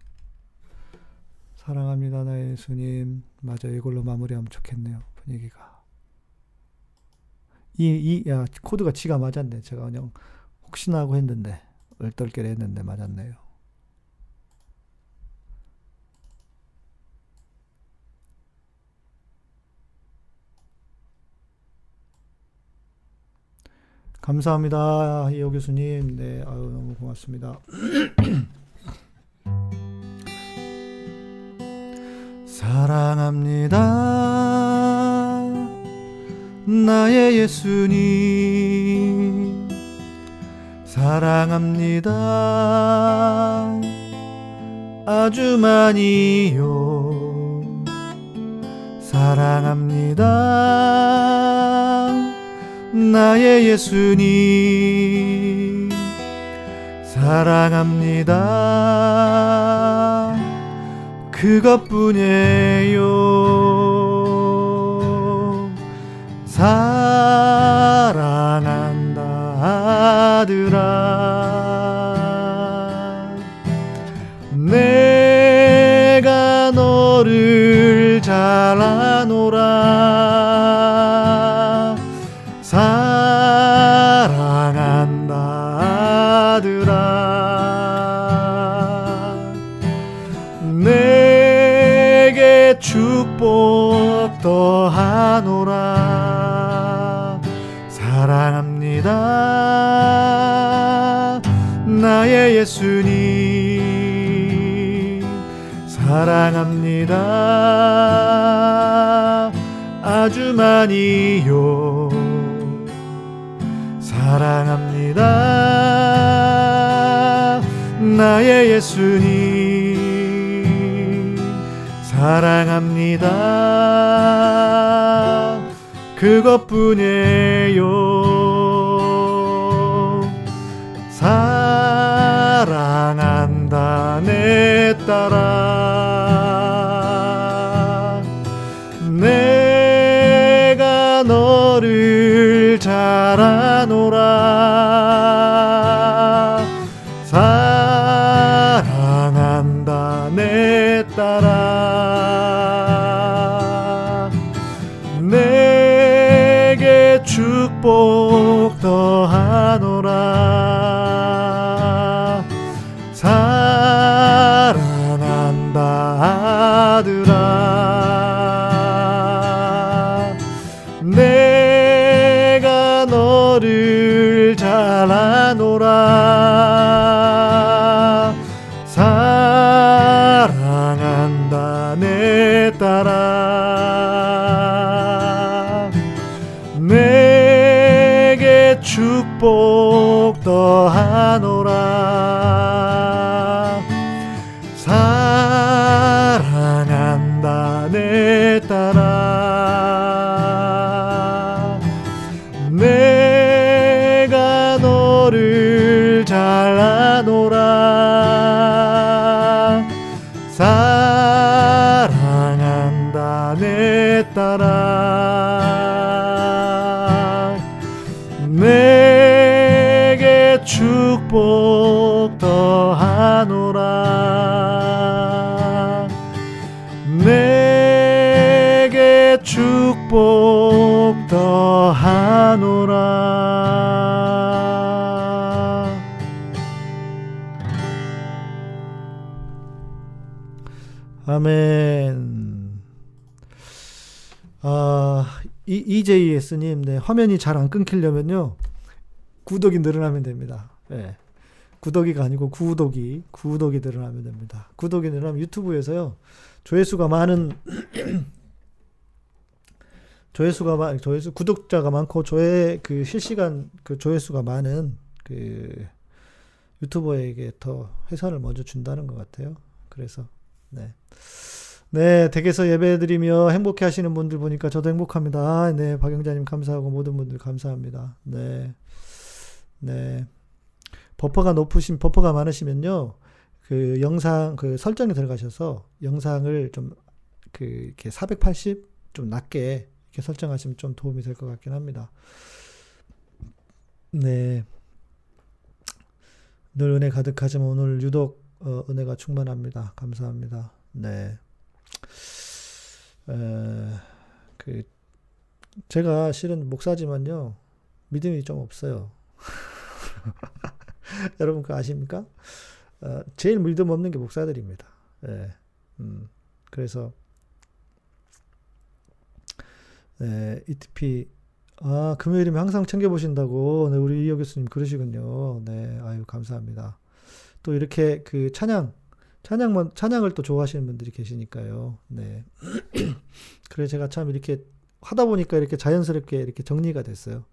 사랑합니다, 나 예수님. 맞아, 이걸로 마무리하면 좋겠네요. 분위기가. 이, 이, 야, 코드가 지가 맞았네. 제가 그냥 혹시나 하고 했는데, 얼떨결에 했는데 맞았네요. 감사합니다. 이호 교수님. 네, 아유, 너무 고맙습니다. <clears throat> 사랑합니다. 나의 예수님. 사랑합니다. 아주 많이요. 사랑합니다. 나의 예수님 사랑합니다. 그것뿐이에요. 사랑한다 아들아. 내 축복 더하노라. 사랑합니다. 나의 예수님. 사랑합니다. 아주 많이요. 사랑합니다. 나의 예수님 사랑합니다. 그것뿐이에요. 사랑한다 내 딸아 복도 하노라. 사랑한다 아들아. 내가 너를 잘하노라. 축복 더하노라. 사랑한다 내 딸아. 내가 너를 잘 아노라. 사랑한다 내 딸아 축복 더하노라 내게 축복 더하노라 아멘. 아, 이, EJS님, 네, 화면이 잘 안 끊기려면요, 구독이 늘어나면 됩니다. 네. 구독이가 아니고 구독이, 구독이 늘어나면 됩니다. 구독이 늘어나면 유튜브에서요, 조회수가 많은, <clears throat> 조회수가 많, 조회수, 구독자가 많고, 조회, 그 실시간 그 조회수가 많은 그 유튜버에게 더 회선을 먼저 준다는 것 같아요. 그래서, 네. 네, 댁에서 예배드리며 행복해 하시는 분들 보니까 저도 행복합니다. 네, 박영자님 감사하고 모든 분들 감사합니다. 네. 네. 버퍼가 높으신, 버퍼가 많으시면요. 그 영상, 그 설정에 들어가셔서 영상을 좀, 그, 이렇게 480? 좀 낮게 이렇게 설정하시면 좀 도움이 될 것 같긴 합니다. 네. 늘 은혜 가득하지만 오늘 유독 어, 은혜가 충만합니다. 감사합니다. 네. 에, 그 제가 실은 목사지만요 믿음이 좀 없어요. <laughs> <laughs> 여러분 그 아십니까? 어, 제일 믿음 없는 게 목사들입니다. 예. 음, 그래서 네, ETP 아 금요일이면 항상 챙겨 보신다고 네, 우리 이호 교수님 그러시군요. 네, 아유 감사합니다. 또 이렇게 그 찬양 찬양만 찬양을 또 좋아하시는 분들이 계시니까요. 네. <clears throat> 그래 제가 참 이렇게 하다 보니까 이렇게 자연스럽게 이렇게 정리가 됐어요.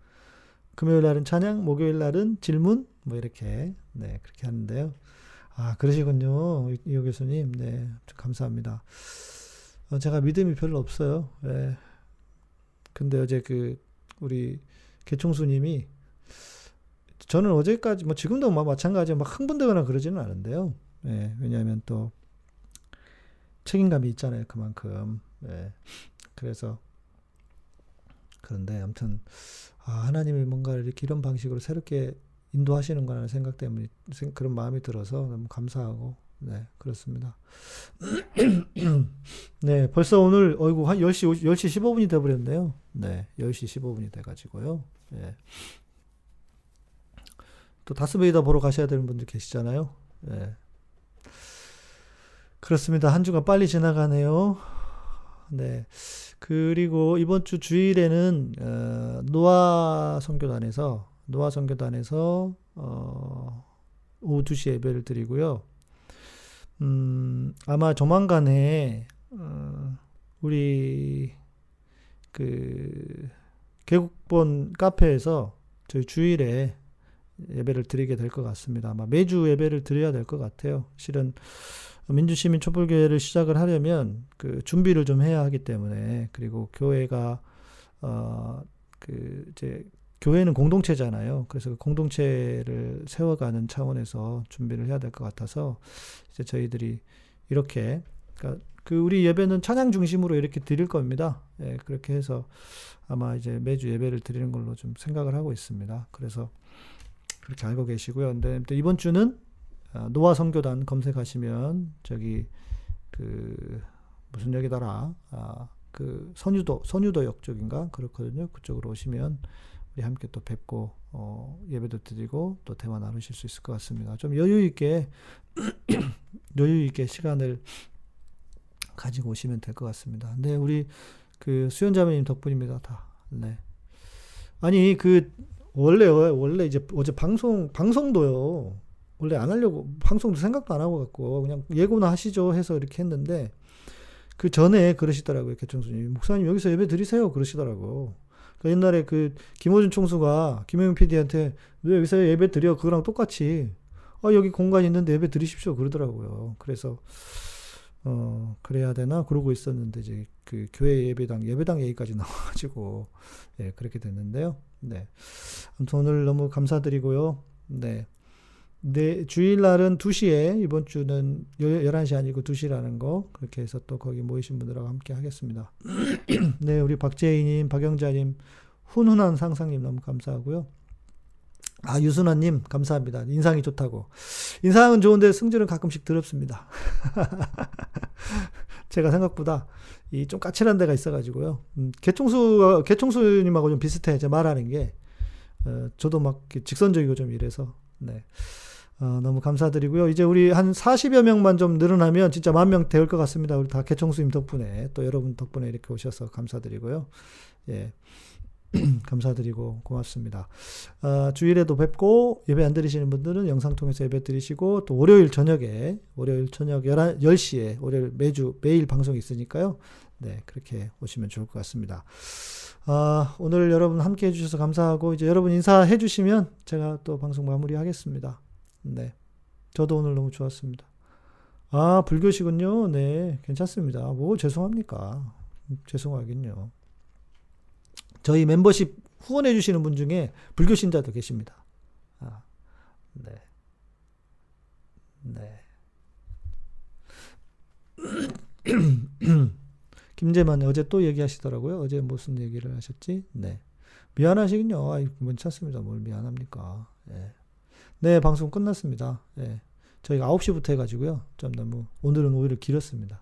금요일 날은 찬양, 목요일 날은 질문 뭐 이렇게 네 그렇게 하는데요. 아 그러시군요, 이호 교수님. 네 감사합니다. 어, 제가 믿음이 별로 없어요. 네. 근데 어제 그 우리 개총수님이 저는 어제까지 뭐 지금도 뭐 마찬가지로 막 흥분되거나 그러지는 않은데요. 예, 왜냐하면 또 책임감이 있잖아요. 그만큼. 예, 그래서 그런데 아무튼 아, 하나님이 뭔가 이렇게 이런 방식으로 새롭게 인도하시는 거라는 생각 때문에 그런 마음이 들어서 너무 감사하고 네 그렇습니다. <clears throat> 네 벌써 오늘 어이구 한 10시 10시 15분이 돼 버렸네요. 네 10시 15분이 돼 가지고요. 네. 또 다스베이더 보러 가셔야 되는 분들 계시잖아요. 네. 그렇습니다. 한 주가 빨리 지나가네요. 네. 그리고 이번 주 주일에는 어, 노아 선교단에서 노아 선교단에서 어, 오후 2시 예배를 드리고요. 음, 아마 조만간에 어, 우리 그 계곡본 카페에서 저희 주일에 예배를 드리게 될 것 같습니다. 아마 매주 예배를 드려야 될 것 같아요. 실은 민주시민 촛불교회를 시작을 하려면 그 준비를 좀 해야 하기 때문에 그리고 교회가 어 그 이제 교회는 공동체잖아요. 그래서 그 공동체를 세워가는 차원에서 준비를 해야 될 것 같아서 이제 저희들이 이렇게 그러니까 그 우리 예배는 찬양 중심으로 이렇게 드릴 겁니다. 예, 그렇게 해서 아마 이제 매주 예배를 드리는 걸로 좀 생각을 하고 있습니다. 그래서 그렇게 알고 계시고요. 근데 이번 주는 노아 선교단 검색하시면 저기 그 무슨 역이더라? 아, 그 선유도 선유도역 쪽인가 그렇거든요. 그쪽으로 오시면 함께 또 뵙고 어, 예배도 드리고 또 대화 나누실 수 있을 것 같습니다. 좀 여유 있게 <clears throat> 여유 있게 시간을 가지고 오시면 될 것 같습니다. 네, 우리 그 수연자매님 덕분입니다. 다. 네. 아니 그 원래 원래 이제 어제 방송 방송도요. 원래 안 하려고 방송도 생각도 안 하고 갖고 그냥 예고나 하시죠 해서 이렇게 했는데 그 전에 그러시더라고요 개청수님 목사님 여기서 예배 드리세요 그러시더라고 그 옛날에 그 김호준 총수가 김영민 PD한테 왜 여기서 예배 드려? 그거랑 똑같이 아, 여기 공간 있는데 예배 드리십시오. 그러더라고요. 그래서 어, 그래야 되나? 그러고 있었는데, 이제 그 교회 예배당, 예배당 얘기까지 <laughs> 나와가지고, 예, 그렇게 됐는데요. 네. 아무튼 오늘 너무 감사드리고요. 네. 네, 주일날은 2시에, 이번 주는 11시 아니고 2시라는 거, 그렇게 해서 또 거기 모이신 분들하고 함께 하겠습니다. <clears throat> 네, 우리 박재희님, 박영자님, 훈훈한 상상님 너무 감사하고요. 아, 유순아님, 감사합니다. 인상이 좋다고. 인상은 좋은데 승질은 가끔씩 더럽습니다. <laughs> 제가 생각보다 이 좀 까칠한 데가 있어가지고요. 음, 개총수, 개총수님하고 좀 비슷해. 제 말하는 게. 어, 저도 막 직선적이고 좀 이래서. 네. 어, 너무 감사드리고요. 이제 우리 한 40여 명만 좀 늘어나면 진짜 만 명 될 것 같습니다. 우리 다 개총수님 덕분에 또 여러분 덕분에 이렇게 오셔서 감사드리고요. 예. <clears throat> 감사드리고 고맙습니다. 어, 주일에도 뵙고 예배 안 드리시는 분들은 영상 통해서 예배 드리시고 또 월요일 저녁에 월요일 저녁 11, 10시에 월요일 매주 매일 방송이 있으니까요. 네, 그렇게 오시면 좋을 것 같습니다. 아, 오늘 여러분 함께 해주셔서 감사하고 이제 여러분 인사해 주시면 제가 또 방송 마무리하겠습니다. 네, 저도 오늘 너무 좋았습니다. 아, 불교시군요. 네, 괜찮습니다. 뭐 죄송합니까? 죄송하긴요. 저희 멤버십 후원해 주시는 분 중에 불교 신자도 계십니다. 아, 네. 네. <clears throat> 김재만 어제 또 얘기하시더라고요. 어제 무슨 얘기를 하셨지? 네. 미안하시긴요. 아이, 괜찮습니다. 뭘 미안합니까? 네. 네, 방송 끝났습니다. 네. 저희가 9시부터 해가지고요. 좀 너무, 오늘은 오히려 길었습니다.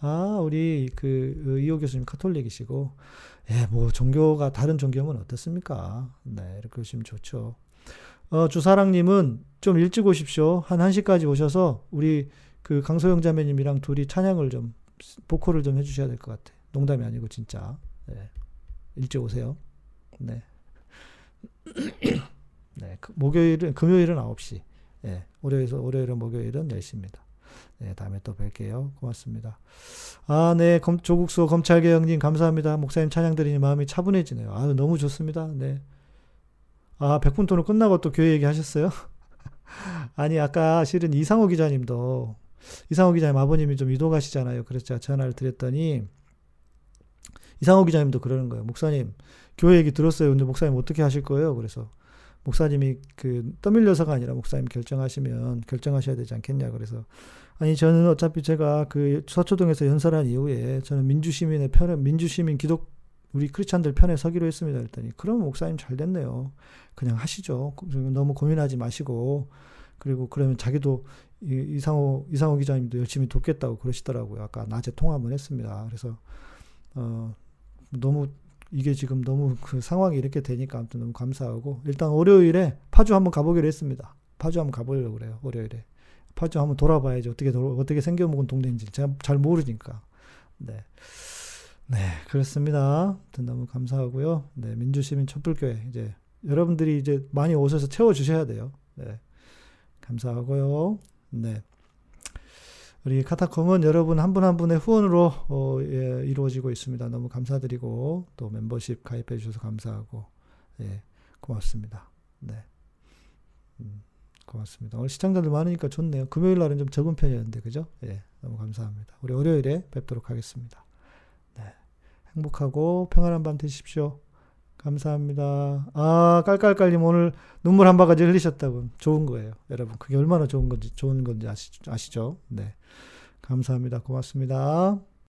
아, 우리 그 이호 교수님 카톨릭이시고, 예, 뭐 종교가 다른 종교면 어떻습니까? 네, 이렇게 오시면 좋죠. 어, 주사랑님은 좀 일찍 오십시오. 한 1시까지 오셔서 우리 그 강소영 자매님이랑 둘이 찬양을 좀, 보컬을 좀 해주셔야 될 것 같아. 농담이 아니고 진짜. 네, 일찍 오세요. 네. 네, 그 목요일은, 금요일은 9시. 예, 월요일에서, 월요일은 목요일은 10시입니다. 네, 다음에 또 뵐게요. 고맙습니다. 아, 네, 검, 조국수 검찰개혁님 감사합니다. 목사님 찬양 드리니 마음이 차분해지네요. 아유, 너무 좋습니다. 네. 아, 백분 토론 끝나고 또 교회 얘기 하셨어요? <laughs> 아니, 아까 실은 이상호 기자님도, 이상호 기자님 아버님이 좀 이도 가시잖아요. 그래서 제가 전화를 드렸더니, 이상호 기자님도 그러는 거예요. 목사님, 교회 얘기 들었어요. 근데 목사님 어떻게 하실 거예요? 그래서 목사님이 그 떠밀려서가 아니라 목사님 결정하시면 결정하셔야 되지 않겠냐. 그래서 아니 저는 어차피 제가 그 서초동에서 연설한 이후에 저는 민주시민의 편에 민주시민 기독 우리 크리스찬들 편에 서기로 했습니다. 그랬더니 그럼 목사님 잘 됐네요. 그냥 하시죠. 너무 고민하지 마시고 그리고 그러면 자기도 이상호 이상호 기자님도 열심히 돕겠다고 그러시더라고요. 아까 낮에 통화만 했습니다. 그래서 어 너무 이게 지금 너무 그 상황이 이렇게 되니까 아무튼 너무 감사하고 일단 월요일에 파주 한번 가보기로 했습니다. 파주 한번 가보려고 그래요. 월요일에. 파주 한번 돌아봐야지 어떻게 어떻게 생겨먹은 동네인지 제가 잘 모르니까. 네. 네, 그렇습니다. 너무 감사하고요. 네, 민주시민 촛불교회 이제 여러분들이 이제 많이 오셔서 채워 주셔야 돼요. 네. 감사하고요. 네. 우리 카타콤은 여러분 한 분한 한 분의 후원으로 어, 예, 이루어지고 있습니다. 너무 감사드리고 또 멤버십 가입해 주셔서 감사하고 예, 고맙습니다. 네. 음. 고맙습니다. 오늘 시청자들 많으니까 좋네요. 금요일 날은 좀 적은 편이었는데, 그죠? 예, 너무 감사합니다. 우리 월요일에 뵙도록 하겠습니다. 네. 행복하고 평안한 밤 되십시오. 감사합니다. 아, 깔깔깔님 오늘 눈물 한 바가지 흘리셨다고. 좋은 거예요. 여러분, 그게 얼마나 좋은 건지, 좋은 건지 아시, 아시죠? 네. 감사합니다. 고맙습니다.